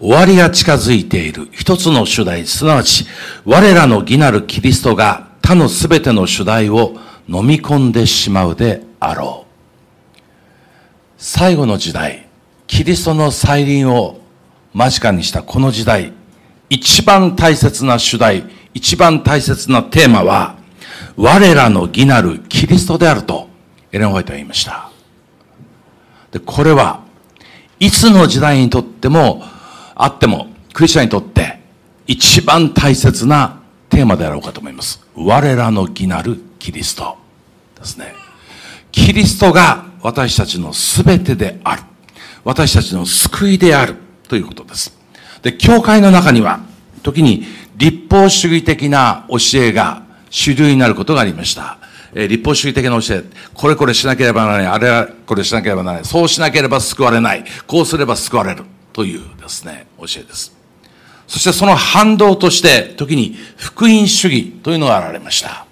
終わりが近づいている一つの主題、すなわち、我らの義なるキリストが他のすべての主題を飲み込んでしまうであろう。最後の時代、キリストの再臨を間近にしたこの時代、一番大切な主題、一番大切なテーマは、我らの義なるキリストであると、エレン・ホワイトは言いました。で、これは、いつの時代にとっても、あっても、クリスチャンにとって一番大切なテーマであろうかと思います。我らの義なるキリストですね。キリストが私たちの全てである。私たちの救いであるということです。で、教会の中には、時に立法主義的な教えが主流になることがありました。えー、立法主義的な教え、これこれしなければならない、あれはこれしなければならない、そうしなければ救われない、こうすれば救われる。というですね、教えです。そしてその反動として、時に福音主義というのが現れました。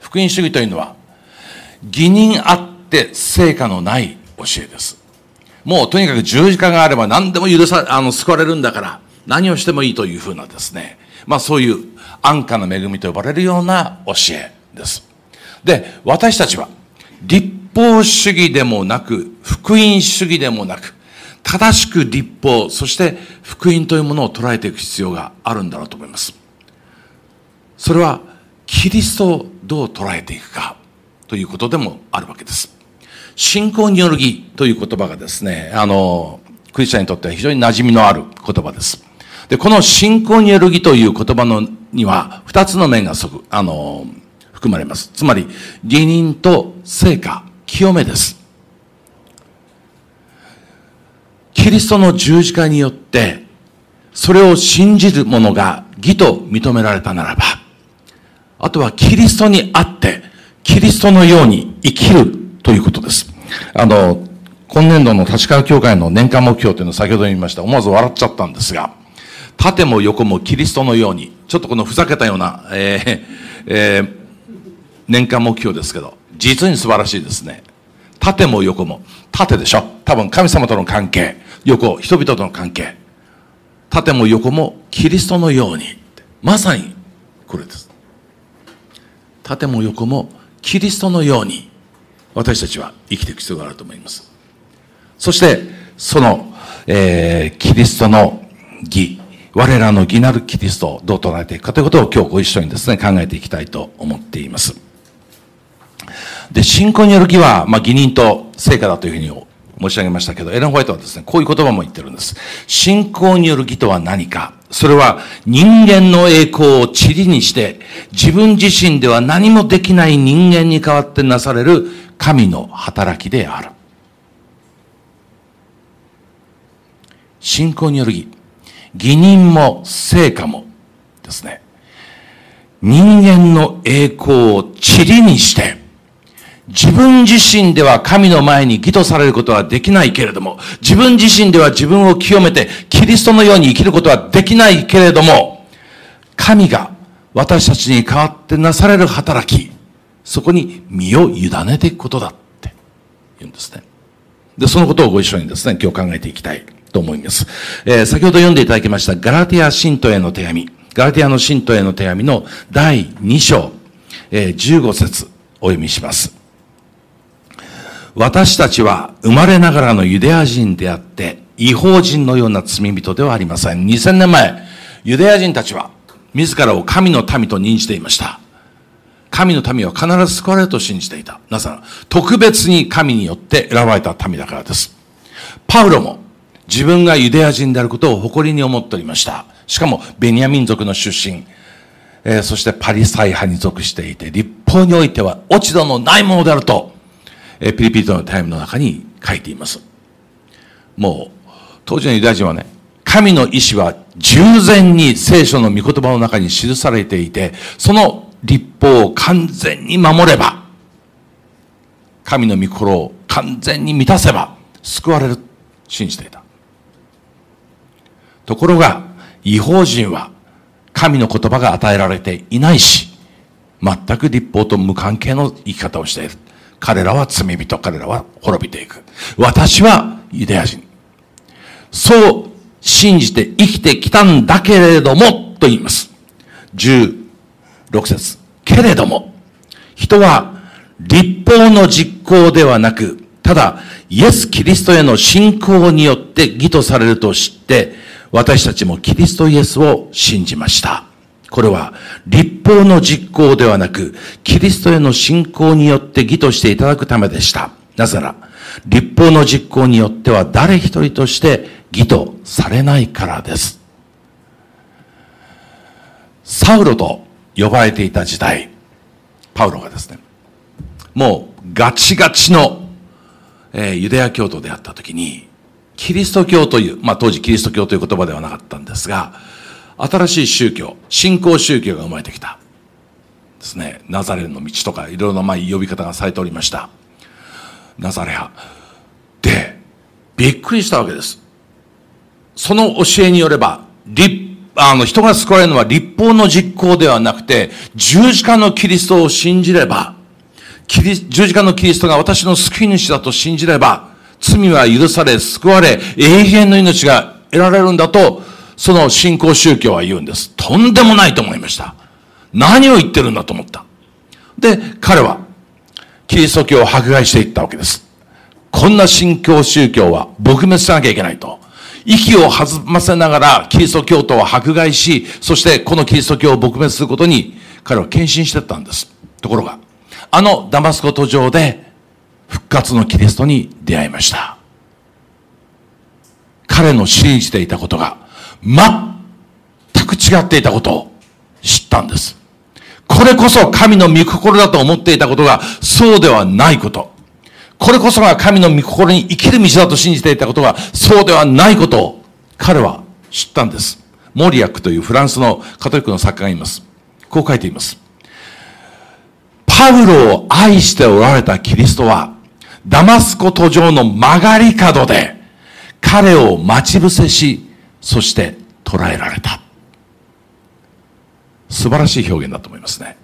福音主義というのは、義人あって成果のない教えです。もうとにかく十字架があれば何でも許さ、あの、救われるんだから、何をしてもいいというふうなですね、まあそういう安価な恵みと呼ばれるような教えです。で、私たちは、立法主義でもなく、福音主義でもなく、正しく立法、そして福音というものを捉えていく必要があるんだろうと思います。それは、キリストをどう捉えていくかということでもあるわけです。信仰による義という言葉がですね、あの、クリスチャンにとっては非常に馴染みのある言葉です。で、この信仰による義という言葉のには、二つの面がそく、あの、含まれます。つまり、義人と成果、清めです。キリストの十字架によって、それを信じる者が義と認められたならば、あとはキリストにあって、キリストのように生きるということです。あの、今年度の立川教会の年間目標というのを先ほど言いました。思わず笑っちゃったんですが、縦も横もキリストのように、ちょっとこのふざけたような、えーえー、年間目標ですけど、実に素晴らしいですね。縦も横も。縦でしょ多分神様との関係。横、人々との関係。縦も横もキリストのように。まさにこれです。縦も横もキリストのように私たちは生きていく必要があると思います。そして、その、えー、キリストの義、我らの義なるキリストをどう捉えていくかということを今日ご一緒にですね、考えていきたいと思っています。で、信仰による義は、まあ、義人と成果だというふうに申し上げましたけど、エレン・ホワイトはですね、こういう言葉も言ってるんです。信仰による義とは何かそれは人間の栄光を塵にして、自分自身では何もできない人間に代わってなされる神の働きである。信仰による義。義人も成果もですね。人間の栄光を塵にして、自分自身では神の前に義とされることはできないけれども、自分自身では自分を清めてキリストのように生きることはできないけれども、神が私たちに代わってなされる働き、そこに身を委ねていくことだって言うんですね。で、そのことをご一緒にですね、今日考えていきたいと思います。えー、先ほど読んでいただきましたガラティア信徒への手紙、ガラティアの信徒への手紙の第2章、えー、15節お読みします。私たちは生まれながらのユダヤ人であって、違法人のような罪人ではありません。2000年前、ユダヤ人たちは自らを神の民と認じていました。神の民は必ず救われると信じていた。なぜなら、特別に神によって選ばれた民だからです。パウロも自分がユダヤ人であることを誇りに思っておりました。しかも、ベニヤ民族の出身、えー、そしてパリサイ派に属していて、立法においては落ち度のないものであるとえピリピリとのタイムの中に書いています。もう、当時のユダヤ人はね、神の意志は従前に聖書の御言葉の中に記されていて、その立法を完全に守れば、神の御心を完全に満たせば、救われる、信じていた。ところが、違法人は、神の言葉が与えられていないし、全く立法と無関係の生き方をしている。彼らは罪人、彼らは滅びていく。私はユダヤ人。そう信じて生きてきたんだけれども、と言います。16節。けれども、人は立法の実行ではなく、ただ、イエス・キリストへの信仰によって義とされると知って、私たちもキリストイエスを信じました。これは、立法の実行ではなく、キリストへの信仰によって義としていただくためでした。なぜなら、立法の実行によっては誰一人として義とされないからです。サウロと呼ばれていた時代、パウロがですね、もうガチガチの、えー、ユダヤ教徒であった時に、キリスト教という、まあ当時キリスト教という言葉ではなかったんですが、新しい宗教、信仰宗教が生まれてきた。ですね。ナザレルの道とかいろいろなまあ呼び方がされておりました。ナザレ派。で、びっくりしたわけです。その教えによれば、立、あの、人が救われるのは立法の実行ではなくて、十字架のキリストを信じれば、キリ十字架のキリストが私の救い主だと信じれば、罪は許され、救われ、永遠の命が得られるんだと、その信仰宗教は言うんです。とんでもないと思いました。何を言ってるんだと思った。で、彼は、キリスト教を迫害していったわけです。こんな信教宗教は撲滅しなきゃいけないと。息を弾ませながらキリスト教徒を迫害し、そしてこのキリスト教を撲滅することに彼は献身してったんです。ところが、あのダマスコ途上で復活のキリストに出会いました。彼の信じていたことが全く違っていたことを知ったんです。これこそ神の御心だと思っていたことがそうではないこと。これこそが神の御心に生きる道だと信じていたことがそうではないことを彼は知ったんです。モリアックというフランスのカトリックの作家がいます。こう書いています。パウロを愛しておられたキリストは、ダマスコ途上の曲がり角で彼を待ち伏せし、そして捉えられた。素晴らしい表現だと思いますね。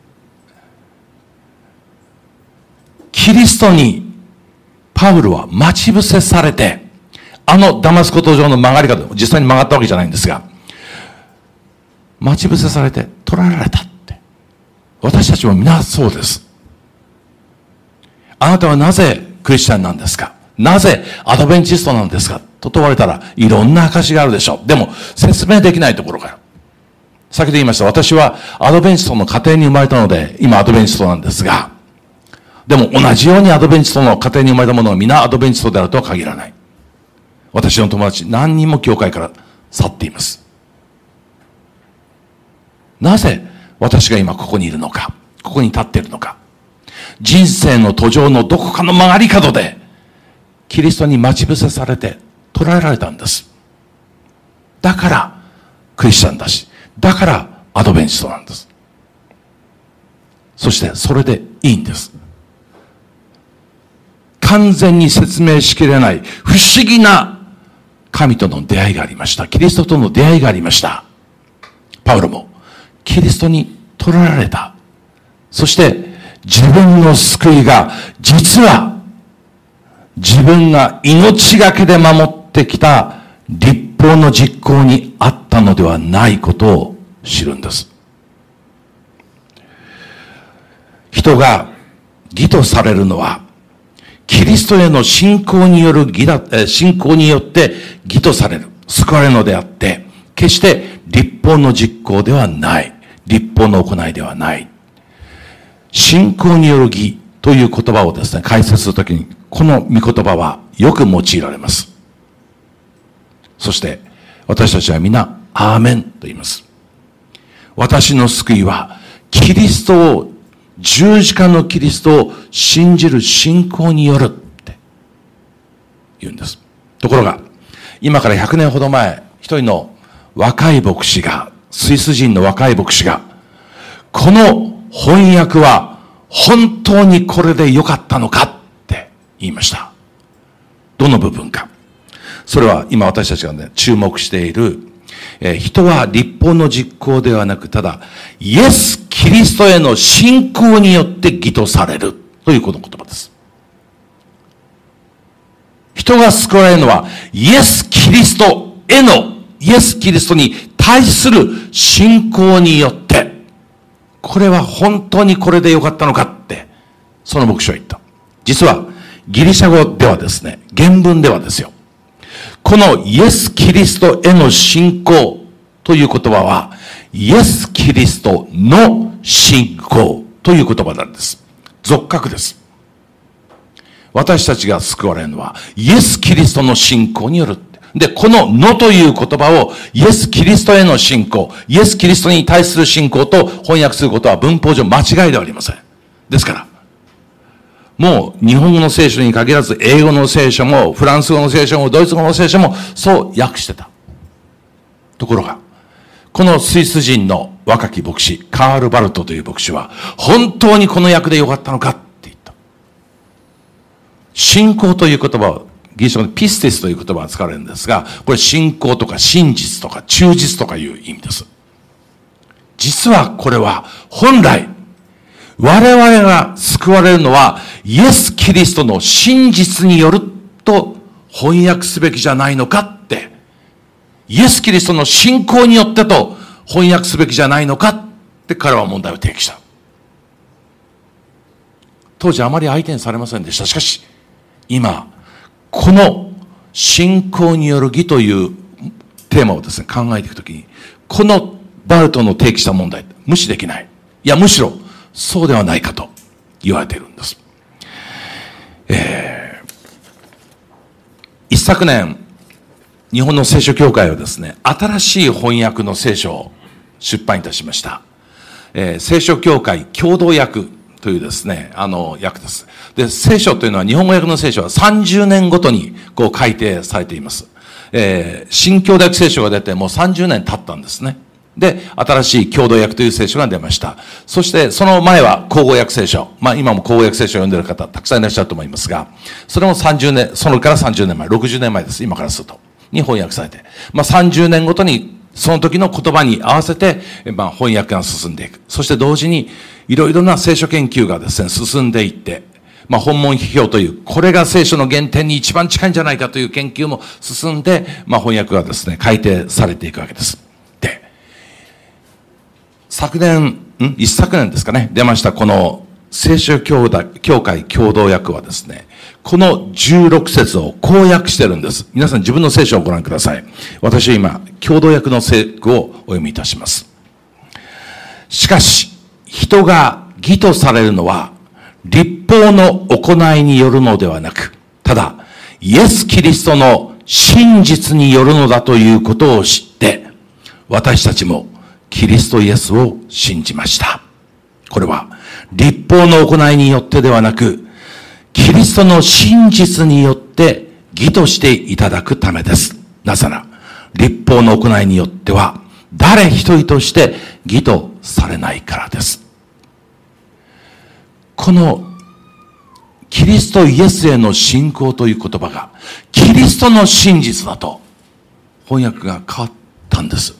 キリストにパウルは待ち伏せされて、あのダマスコ途上の曲がり方、実際に曲がったわけじゃないんですが、待ち伏せされて捉えられたって。私たちも皆そうです。あなたはなぜクリスチャンなんですか？なぜアドベンチストなんですか？と問われたらいろんな証があるでしょう。でも説明できないところがある。先で言いました。私はアドベンチストの家庭に生まれたので、今アドベンチストなんですが、でも同じようにアドベンチストの家庭に生まれた者が皆アドベンチストであるとは限らない。私の友達何人も教会から去っています。なぜ私が今ここにいるのか、ここに立っているのか。人生の途上のどこかの曲がり角でキリストに待ち伏せされて捕らえられたんです。だから、クリスチャンだし、だから、アドベンチストなんです。そして、それでいいんです。完全に説明しきれない不思議な神との出会いがありました。キリストとの出会いがありました。パウロもキリストに取られた。そして自分の救いが実は自分が命がけで守ってきた立法の実行にあったのではないことを知るんです。人が義とされるのは、キリストへの信仰による義だ、信仰によって義とされる、救われるのであって、決して立法の実行ではない。立法の行いではない。信仰による義という言葉をですね、解説するときにこの御言葉はよく用いられます。そして、私たちは皆、アーメンと言います。私の救いは、キリストを、十字架のキリストを信じる信仰によるって言うんです。ところが、今から100年ほど前、一人の若い牧師が、スイス人の若い牧師が、この翻訳は本当にこれで良かったのかって言いました。どの部分か。それは今私たちがね、注目している、えー、人は立法の実行ではなく、ただ、イエス・キリストへの信仰によって義とされるというこの言葉です。人が救われるのは、イエス・キリストへのイエス・キリストに対する信仰によって、これは本当にこれでよかったのかって、その牧師は言った。実は、ギリシャ語ではですね、原文ではですよ。このイエス・キリストへの信仰という言葉は、イエス・キリストの信仰という言葉なんです。俗格です。私たちが救われるのは、イエス・キリストの信仰による。で、こののという言葉をイエス・キリストへの信仰、イエス・キリストに対する信仰と翻訳することは文法上間違いではありません。ですから、もう日本語の聖書に限らず英語の聖書もフランス語の聖書もドイツ語の聖書もそう訳してた。ところが、このスイス人の若き牧師、カール・バルトという牧師は、本当にこの役でよかったのかって言った。信仰という言葉を、ギリシャ語でピステスという言葉が使われるんですが、これ信仰とか真実とか忠実とかいう意味です。実はこれは本来、我々が救われるのはイエス・キリストの真実によると翻訳すべきじゃないのかってイエス・キリストの信仰によってと翻訳すべきじゃないのかって彼は問題を提起した。当時あまり相手にされませんでした。しかし、今、この信仰による義というテーマをですね、考えていくときに、このバルトの提起した問題、無視できない。いや、むしろ、そうではないかと言われているんです。えー、一昨年、日本の聖書協会はですね、新しい翻訳の聖書を出版いたしました。えー、聖書協会共同訳というですね、あの、訳です。で、聖書というのは、日本語訳の聖書は30年ごとに、こう改定されています。えー、新共同訳聖書が出てもう30年経ったんですね。で、新しい共同訳という聖書が出ました。そして、その前は口語訳聖書。まあ、今も口語訳聖書を読んでる方、たくさんいらっしゃると思いますが、それも30年、それから30年前、60年前です。今からすると。に翻訳されて、まあ、30年ごとにその時の言葉に合わせて、まあ、翻訳が進んでいく。そして同時に、いろいろな聖書研究がですね、進んでいって、まあ、本文批評という、これが聖書の原点に一番近いんじゃないかという研究も進んで、まあ、翻訳がですね、改定されていくわけです。昨年、ん？一昨年ですかね、出ましたこの聖書協会共同訳はですね、この16節をこう訳してるんです。皆さん自分の聖書をご覧ください。私は今、共同訳の聖句をお読みいたします。しかし、人が義とされるのは、立法の行いによるのではなく、ただ、イエス・キリストの真実によるのだということを知って、私たちもキリストイエスを信じました。これは、立法の行いによってではなく、キリストの真実によって義としていただくためです。なぜなら、立法の行いによっては、誰一人として義とされないからです。この、キリストイエスへの信仰という言葉が、キリストの真実だと、翻訳が変わったんです。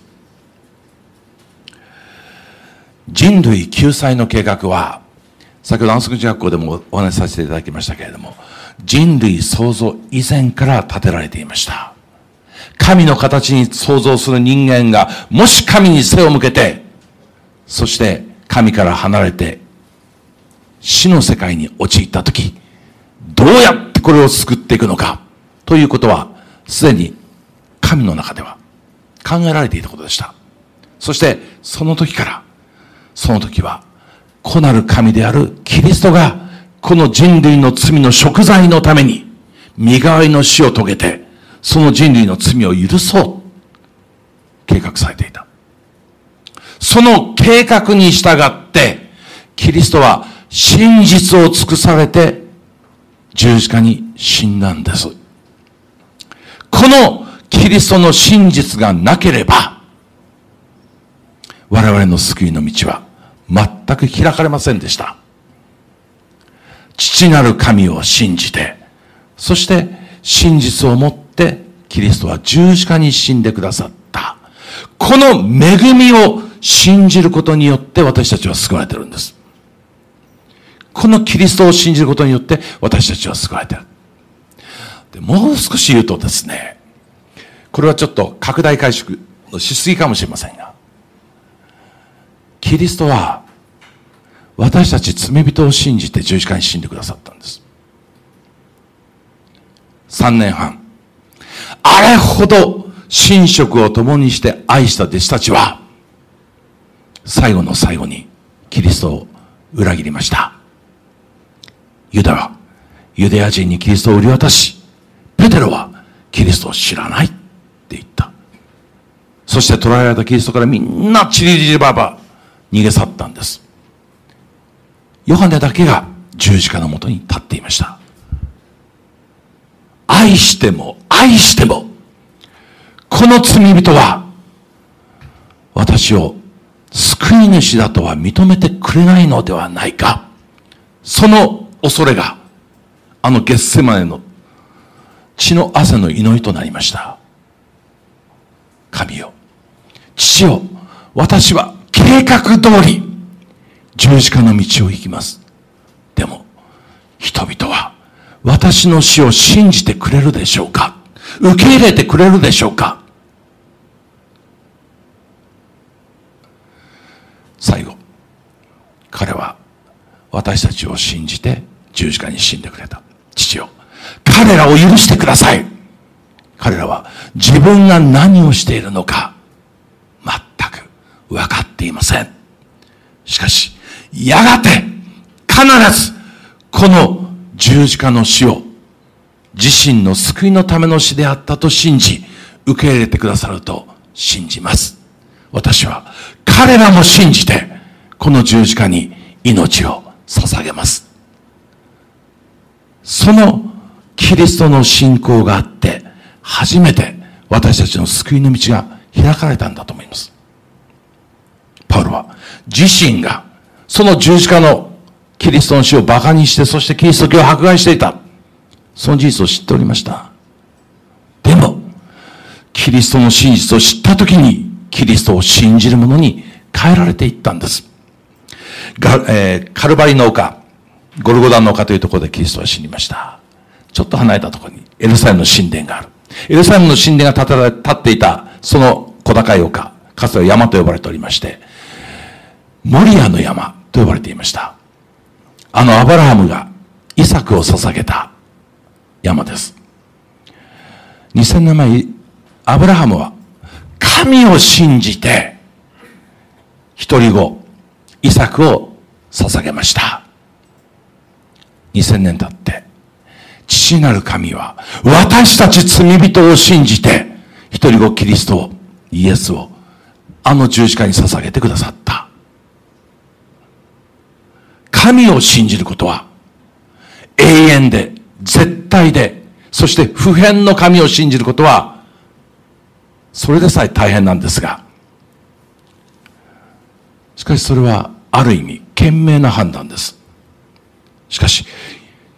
人類救済の計画は、先ほど安息学校でもお話しさせていただきましたけれども、人類創造以前から建てられていました。神の形に創造する人間が、もし神に背を向けて、そして神から離れて、死の世界に陥ったとき、どうやってこれを救っていくのか、ということは、すでに神の中では考えられていたことでした。そして、その時から、その時は、子なる神であるキリストが、この人類の罪の贖罪のために、身代わりの死を遂げて、その人類の罪を許そう、計画されていた。その計画に従って、キリストは真実を尽くされて、十字架に死んだんです。このキリストの真実がなければ、我々の救いの道は全く開かれませんでした。父なる神を信じて、そして真実をもってキリストは十字架に死んでくださった。この恵みを信じることによって私たちは救われてるんです。このキリストを信じることによって私たちは救われてる。でもう少し言うとですね、これはちょっと拡大解釈しすぎかもしれませんが、キリストは私たち罪人を信じて十字架に死んでくださったんです。3年半。あれほど寝食を共にして愛した弟子たちは、最後の最後にキリストを裏切りました。ユダはユダヤ人にキリストを売り渡し、ペテロはキリストを知らないって言った。そして捕らえられたキリストからみんなチリリリババ逃げ去ったんです。ヨハネだけが十字架のもとに立っていました。愛しても愛しても、この罪人は、私を救い主だとは認めてくれないのではないか。その恐れが、あのゲッセマネの血の汗の祈りとなりました。神よ、父よ、私は計画通り十字架の道を行きます。でも、人々は私の死を信じてくれるでしょうか？受け入れてくれるでしょうか？最後、彼は私たちを信じて十字架に死んでくれた。父よ、彼らを許してください。彼らは自分が何をしているのか分かっていません。しかし、やがて必ずこの十字架の死を自身の救いのための死であったと信じ、受け入れてくださると信じます。私は彼らも信じて、この十字架に命を捧げます。そのキリストの信仰があって、初めて私たちの救いの道が開かれたんだと思います。パウロは自身がその十字架のキリストの死を馬鹿にして、そしてキリスト教を迫害していた。その事実を知っておりました。でも、キリストの真実を知ったときに、キリストを信じる者に変えられていったんです。がえー、カルバリの丘、ゴルゴダの丘というところでキリストは死にました。ちょっと離れたところにエルサレムの神殿がある。エルサレムの神殿が建てられ、立っていた、その小高い丘、かつては山と呼ばれておりまして、モリアの山と呼ばれていました。あのアブラハムがイサクを捧げた山です。2000年前、アブラハムは神を信じて、一人子、イサクを捧げました。2000年経って、父なる神は、私たち罪人を信じて、一人子キリストを、イエスを、あの十字架に捧げてくださった。神を信じることは、永遠で、絶対で、そして普遍の神を信じることは、それでさえ大変なんですが、しかしそれは、ある意味、賢明な判断です。しかし、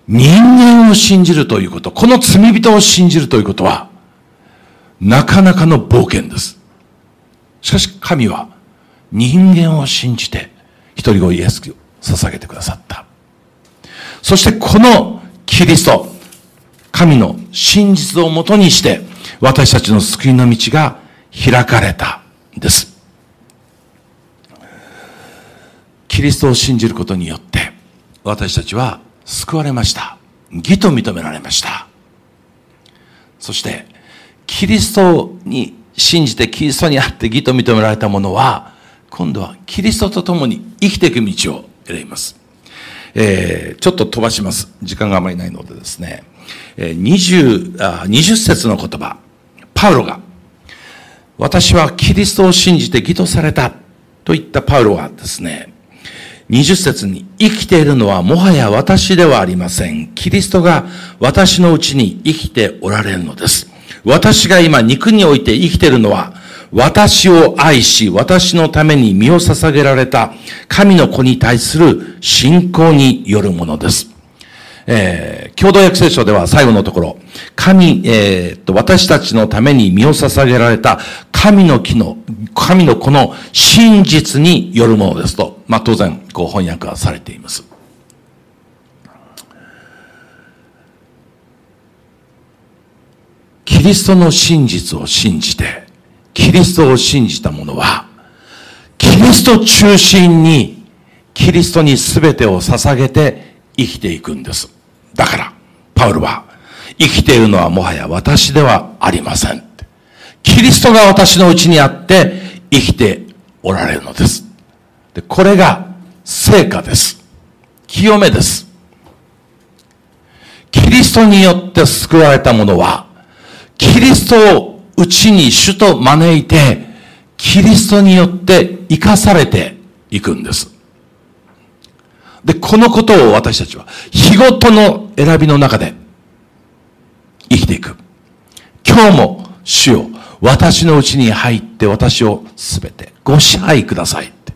人間を信じるということ、この罪人を信じるということは、なかなかの冒険です。しかし神は人間を信じて一人子イエス捧げてくださった。そしてこのキリスト、神の真実をもとにして、私たちの救いの道が開かれたんです。キリストを信じることによって、私たちは救われました。義と認められました。そして、キリストに信じてキリストにあって義と認められた者は、今度はキリストと共に生きていく道を選びます。えー、ちょっと飛ばします。時間があまりないのでですね。えー、20, あ20節の言葉。パウロが、私はキリストを信じて義とされたと言ったパウロはですね、20節に生きているのはもはや私ではありません。キリストが私のうちに生きておられるのです。私が今肉において生きているのは私を愛し、私のために身を捧げられた神の子に対する信仰によるものです。えー、共同訳聖書では最後のところ、神、えー、と、私たちのために身を捧げられた神の木の、神の子の真実によるものですと、まあ当然、こう翻訳はされています。キリストの真実を信じて、キリストを信じた者は、キリスト中心に、キリストに全てを捧げて生きていくんです。だから、パウルは、生きているのはもはや私ではありません。キリストが私のうちにあって生きておられるのです。で、これが成果です。清めです。キリストによって救われた者は、キリストをうちに主と招いて、キリストによって生かされていくんです。で、このことを私たちは、日ごとの選びの中で生きていく。今日も主よ、私のうちに入って私をすべてご支配くださいって。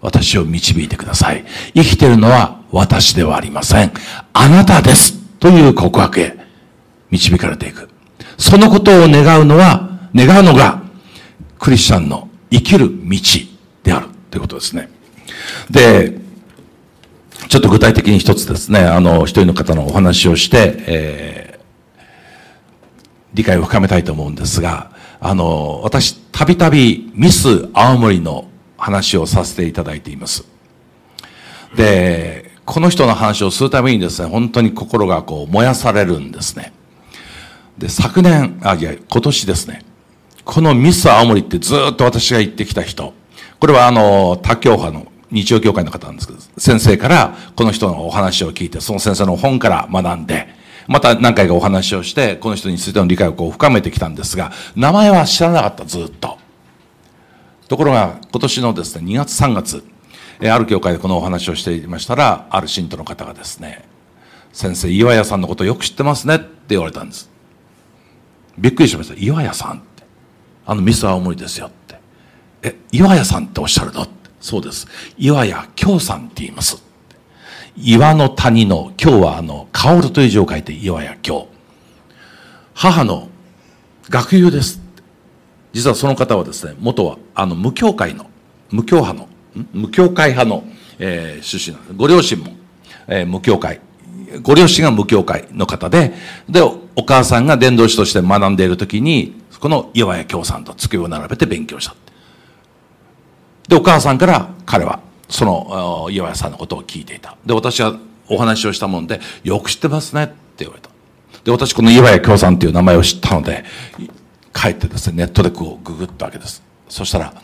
私を導いてください。生きてるのは私ではありません。あなたです。という告白へ導かれていく。そのことを願うのは、願うのが、クリスチャンの生きる道であるということですね。で、ちょっと具体的に一つですね、あの、一人の方のお話をして、えー、理解を深めたいと思うんですが、あの、私、たびたびミス青森の話をさせていただいています。で、この人の話をするためにですね、本当に心がこう燃やされるんですね。で、昨年、あ、いや、今年ですね、このミス青森ってずっと私が言ってきた人、これはあの、他教派の日曜教会の方なんですけど、先生からこの人のお話を聞いて、その先生の本から学んで、また何回かお話をして、この人についての理解をこう深めてきたんですが、名前は知らなかった、ずっと。ところが、今年のですね、2月3月、えある教会でこのお話をしていましたら、ある信徒の方がですね、先生、岩屋さんのことよく知ってますねって言われたんです。びっくりしました。岩屋さんって。あのミス青森ですよって。え、岩屋さんっておっしゃるのそうです。岩屋京さんって言います。岩の谷の今日はあの、薫という字を書いて岩屋京。母の学友です。実はその方はですね、元はあの無教会の、無教派の、無教会派の、えー、出身なんです。ご両親も、えー、無教会。ご両親が無教会の方で、で、お母さんが伝道師として学んでいるときに、この岩屋京さんと机を並べて勉強した。で、お母さんから彼は、その岩屋さんのことを聞いていた。で、私はお話をしたもんで、よく知ってますねって言われた。で、私この岩屋京さんっていう名前を知ったので、帰ってですね、ネットでこうググったわけです。そしたら、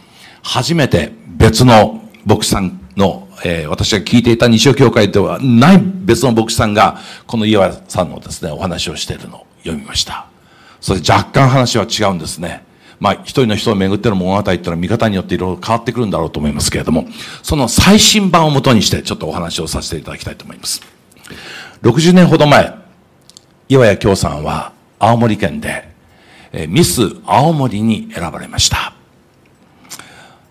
初めて別の牧師さんの、えー、私が聞いていた西尾教会ではない別の牧師さんが、この岩さんのですね、お話をしているのを読みました。それ若干話は違うんですね。まあ、一人の人を巡っての物語っていうのは見方によっていろいろ変わってくるんだろうと思いますけれども、その最新版をもとにしてちょっとお話をさせていただきたいと思います。60年ほど前、岩谷京さんは青森県で、えミス青森に選ばれました。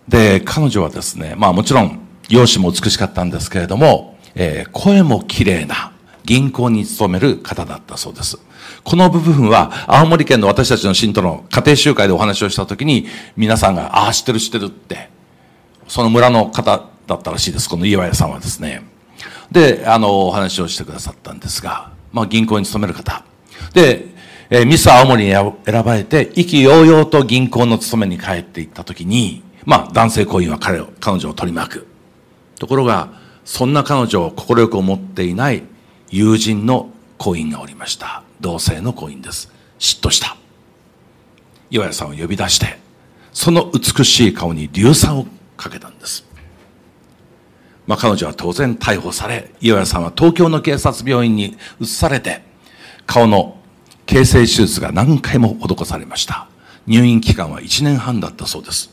で、彼女はですね、まあもちろん、容姿も美しかったんですけれども、えー、声も綺麗な銀行に勤める方だったそうです。この部分は、青森県の私たちの信徒の家庭集会でお話をしたときに、皆さんが、ああ、知ってる知ってるって、その村の方だったらしいです。この岩屋さんはですね。で、あの、お話をしてくださったんですが、まあ銀行に勤める方。で、えー、ミス青森に選ばれて、意気揚々と銀行の勤めに帰っていったときに、まあ、男性行員は彼を、彼女を取り巻く。ところが、そんな彼女を快く思っていない友人の行員がおりました。同性の行員です。嫉妬した。岩屋さんを呼び出して、その美しい顔に硫酸をかけたんです。まあ、彼女は当然逮捕され、岩屋さんは東京の警察病院に移されて、顔の形成手術が何回も施されました。入院期間は1年半だったそうです。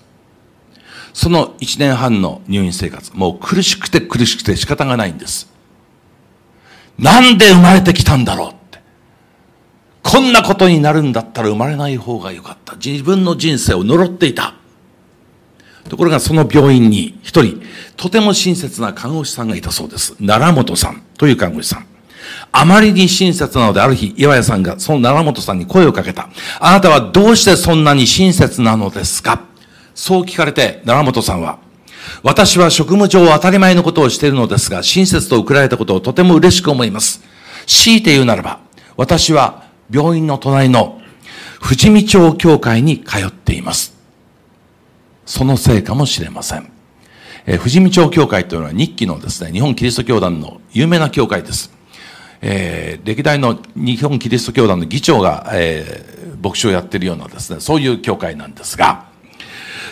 その1年半の入院生活、もう苦しくて苦しくて仕方がないんです。なんで生まれてきたんだろうって。こんなことになるんだったら生まれない方がよかった。自分の人生を呪っていた。ところがその病院に一人、とても親切な看護師さんがいたそうです。奈良本さんという看護師さん。あまりに親切なので、ある日、岩屋さんがその奈良本さんに声をかけた。あなたはどうしてそんなに親切なのですか？そう聞かれて、奈良本さんは、私は職務上当たり前のことをしているのですが、親切と送られたことをとても嬉しく思います。強いて言うならば、私は病院の隣の富士見町教会に通っています。そのせいかもしれません。えー、富士見町教会というのは日記のですね、日本キリスト教団の有名な教会です。えー、歴代の日本キリスト教団の議長が、えー、牧師をやっているようなですね、そういう教会なんですが、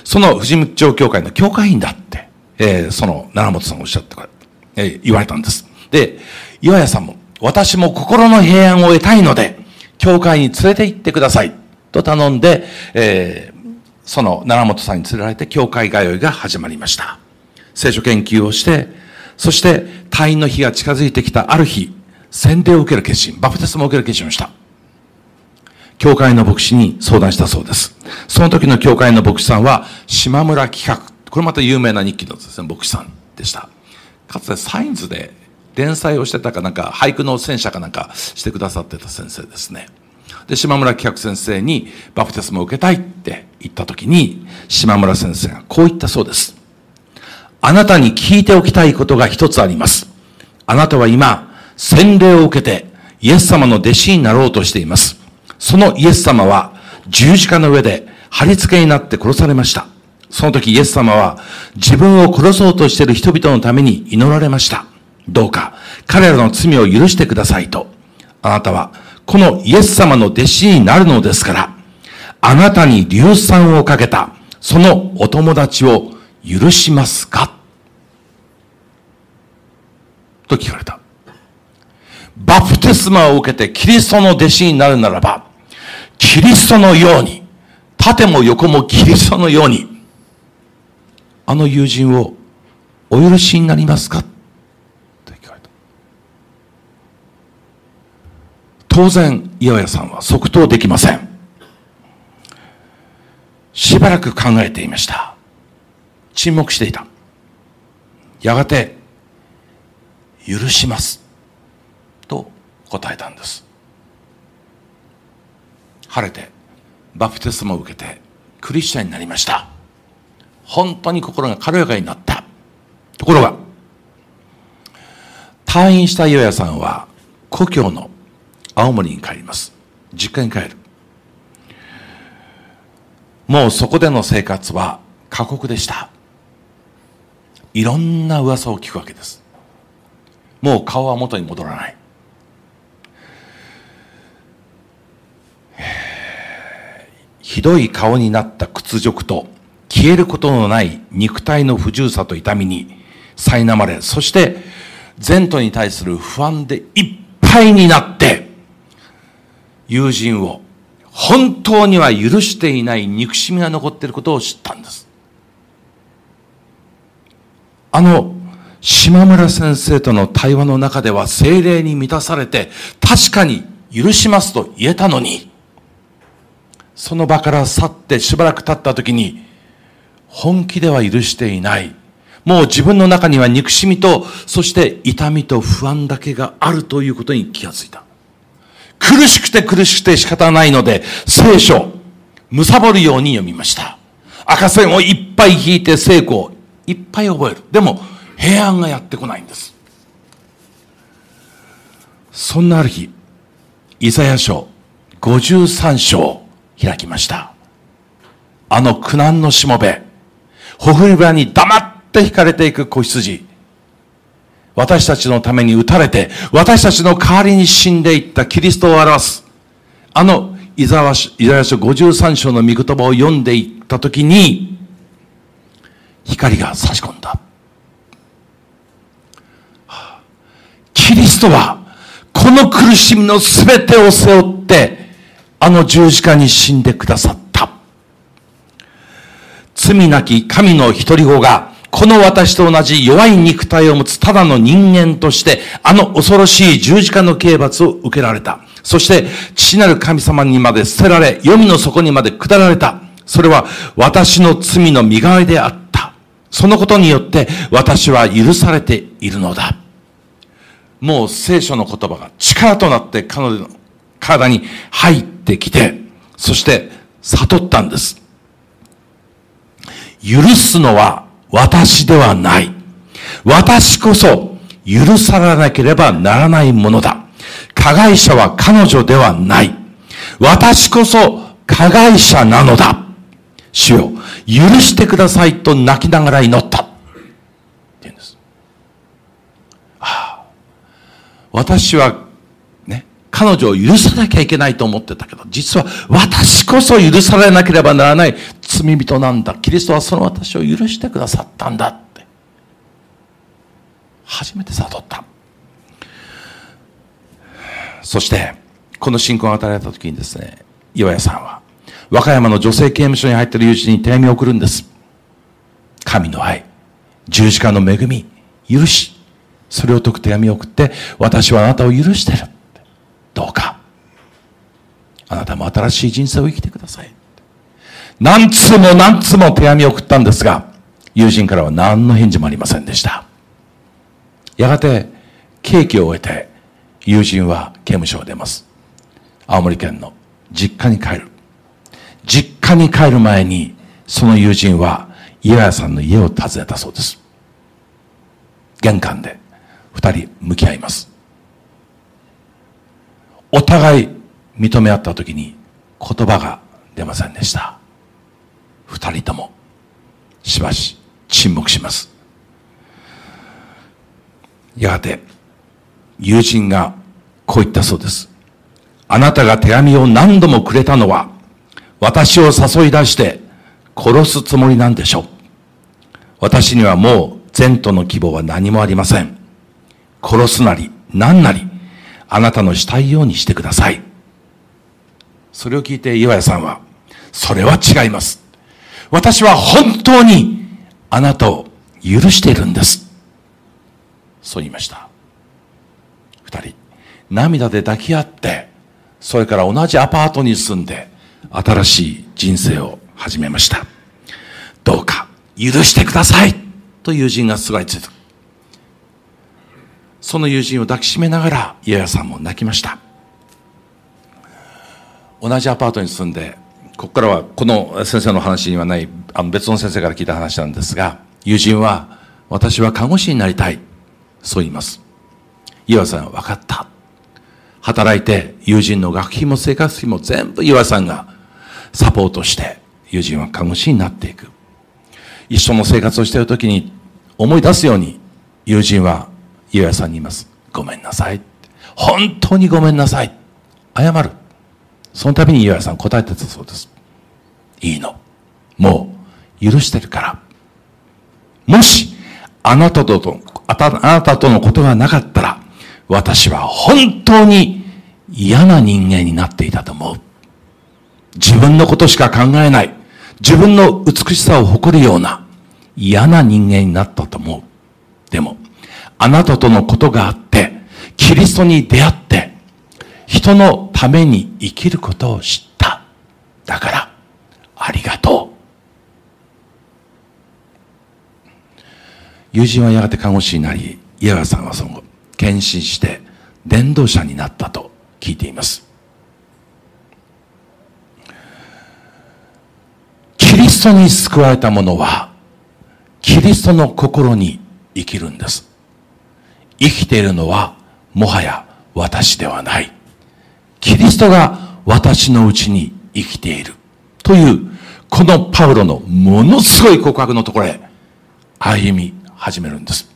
その富士町教会の教会員だって、えー、その奈良本さんおっしゃってくれ、えー、言われたんです。で、岩屋さんも、私も心の平安を得たいので、教会に連れて行ってください。と頼んで、えー、その奈良本さんに連れられて教会通いが始まりました。聖書研究をして、そして退院の日が近づいてきたある日、洗礼を受ける決心、バプテスマを受ける決心をした。教会の牧師に相談したそうです。その時の教会の牧師さんは、島村企画。これまた有名な日記のですね、牧師さんでした。かつてサインズで連載をしてたかなんか、俳句の戦車かなんかしてくださってた先生ですね。で、島村企画先生にバプテスマを受けたいって言った時に、島村先生がこう言ったそうです。あなたに聞いておきたいことが一つあります。あなたは今、洗礼を受けて、イエス様の弟子になろうとしています。そのイエス様は、十字架の上で貼り付けになって殺されました。その時イエス様は、自分を殺そうとしている人々のために祈られました。どうか、彼らの罪を許してくださいと。あなたは、このイエス様の弟子になるのですから、あなたに硫酸をかけた、そのお友達を許しますか？と聞かれた。バプテスマを受けてキリストの弟子になるならば、キリストのように、縦も横もキリストのように、あの友人をお許しになりますか？と聞かれた。当然、岩屋さんは即答できません。しばらく考えていました。沈黙していた。やがて、許します。と答えたんです。晴れて、バプテスマを受けて、クリスチャンになりました。本当に心が軽やかになった。ところが、退院した岩屋さんは、故郷の青森に帰ります。実家に帰る。もうそこでの生活は過酷でした。いろんな噂を聞くわけです。もう顔は元に戻らない。ひどい顔になった屈辱と消えることのない肉体の不自由さと痛みに苛まれ、そして前途に対する不安でいっぱいになって、友人を本当には許していない憎しみが残っていることを知ったんです。あの、島村先生との対話の中では精霊に満たされて、確かに許しますと言えたのに、その場から去ってしばらく経った時に、本気では許していない。もう自分の中には憎しみと、そして痛みと不安だけがあるということに気がついた。苦しくて苦しくて仕方ないので、聖書、貪るように読みました。赤線をいっぱい引いて聖句をいっぱい覚える。でも、平安がやってこないんです。そんなある日、イザヤ書53章開きました。あの苦難のしもべ、ほふり場に黙って引かれていく子羊、私たちのために打たれて、私たちの代わりに死んでいったキリストを表す、あのイザヤ書53章の御言葉を読んでいったときに、光が差し込んだ。キリストは、この苦しみのすべてを背負って、あの十字架に死んでくださった。罪なき神の一人子が、この私と同じ弱い肉体を持つただの人間として、あの恐ろしい十字架の刑罰を受けられた。そして、父なる神様にまで捨てられ、黄泉の底にまで下られた。それは私の罪の身代わりであった。そのことによって私は許されているのだ。もう聖書の言葉が力となって彼女の体に入ってきて、そして悟ったんです。許すのは私ではない。私こそ許さなければならないものだ。加害者は彼女ではない。私こそ加害者なのだ。主よ、許してくださいと泣きながら祈った。って言うんです。ああ私は、彼女を許さなきゃいけないと思ってたけど、実は私こそ許されなければならない罪人なんだ。キリストはその私を許してくださったんだって。初めて悟った。そして、この信仰が与えられた時にですね、岩屋さんは、和歌山の女性刑務所に入っている友人に手紙を送るんです。神の愛、十字架の恵み、許し、それを解く手紙を送って、私はあなたを許してる。どうか、あなたも新しい人生を生きてください。何通も何通も手紙を送ったんですが、友人からは何の返事もありませんでした。やがて、刑期を終えて、友人は刑務所を出ます。青森県の実家に帰る。実家に帰る前に、その友人は、岩屋さんの家を訪ねたそうです。玄関で二人向き合います。お互い認め合った時に言葉が出ませんでした。二人ともしばし沈黙します。やがて友人がこう言ったそうです。あなたが手紙を何度もくれたのは、私を誘い出して殺すつもりなんでしょう。私にはもう善との希望は何もありません。殺すなり何なり、あなたのしたいようにしてください。それを聞いて岩屋さんは、それは違います。私は本当にあなたを許しているんです。そう言いました。二人、涙で抱き合って、それから同じアパートに住んで、新しい人生を始めました。どうか、許してくださいと友人がすがりついた。その友人を抱きしめながら、家屋さんも泣きました。同じアパートに住んで、ここからはこの先生の話にはない、あの別の先生から聞いた話なんですが、友人は、私は看護師になりたい。そう言います。岩さんは分かった。働いて友人の学費も生活費も全部岩さんがサポートして友人は看護師になっていく。一緒の生活をしている時に思い出すように友人は岩屋さんに言います。ごめんなさい。本当にごめんなさい。謝る。その度に岩屋さん答えてたそうです。いいの。もう許してるから。もしあなたとあなたとのことがなかったら私は本当に嫌な人間になっていたと思う。自分のことしか考えない。自分の美しさを誇るような嫌な人間になったと思う。でも、あなたとのことがあって、キリストに出会って、人のために生きることを知った。だから、ありがとう。友人はやがて看護師になり、家川さんはその後、献身して伝道者になったと聞いていますキリストに救われた者はキリストの心に生きるんです生きているのはもはや私ではないキリストが私のうちに生きているというこのパウロのものすごい告白のところへ歩み始めるんです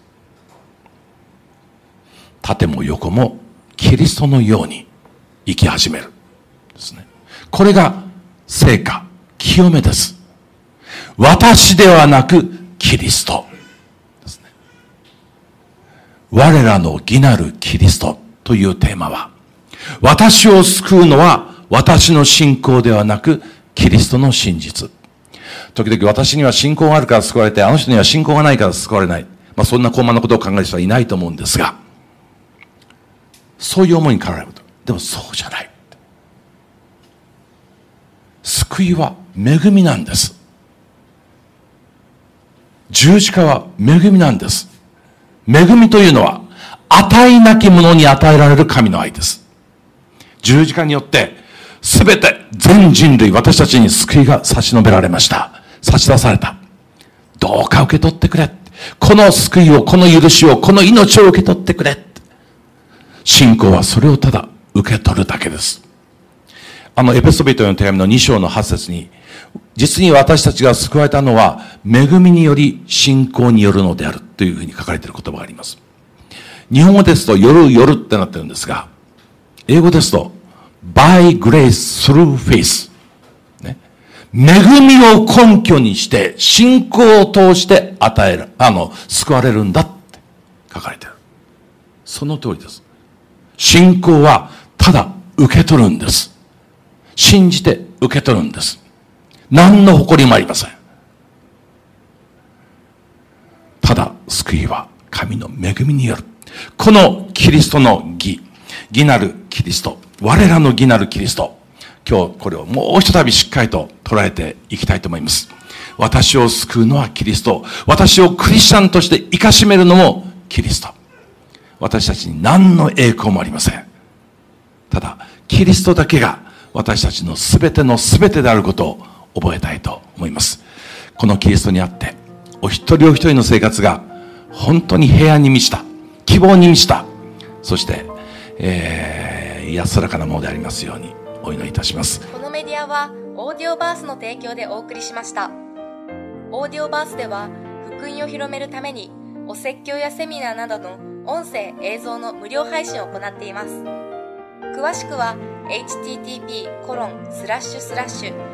縦も横もキリストのように生き始める。ですね。これが成果、清めです。私ではなくキリスト。我らの義なるキリストというテーマは、私を救うのは私の信仰ではなくキリストの真実。時々私には信仰があるから救われて、あの人には信仰がないから救われない。まあそんな高慢なことを考える人はいないと思うんですが、そういう思いに駆られると。でもそうじゃない。救いは恵みなんです。十字架は恵みなんです。恵みというのは、与えなき者に与えられる神の愛です。十字架によって、すべて全人類、私たちに救いが差し伸べられました。差し出された。どうか受け取ってくれ。この救いを、この許しを、この命を受け取ってくれ。信仰はそれをただ受け取るだけです。あの、エペソビトの手紙の2章の8節に、実に私たちが救われたのは、恵みにより信仰によるのであるというふうに書かれている言葉があります。日本語ですと、夜夜ってなってるんですが、英語ですと、by grace through faith。ね。恵みを根拠にして、信仰を通して与える、あの、救われるんだって書かれてる。その通りです。信仰は、ただ受け取るんです。信じて受け取るんです。何の誇りもありません。ただ、救いは神の恵みによる。このキリストの義、義なるキリスト、我らの義なるキリスト、今日これをもう一度しっかりと捉えていきたいと思います。私を救うのはキリスト。私をクリスチャンとして生かしめるのもキリスト。私たちに何の栄光もありません。ただ、キリストだけが私たちの全ての全てであることを覚えたいと思います。このキリストにあって、お一人お一人の生活が本当に平安に満ちた、希望に満ちた、そして、えー、安らかなものでありますようにお祈りいたします。このメディアは、オーディオバースの提供でお送りしました。オーディオバースでは、福音を広めるために、お説教やセミナーなどの音声、映像の無料配信を行っています。詳しくは http コロンスラッシュスラッシュ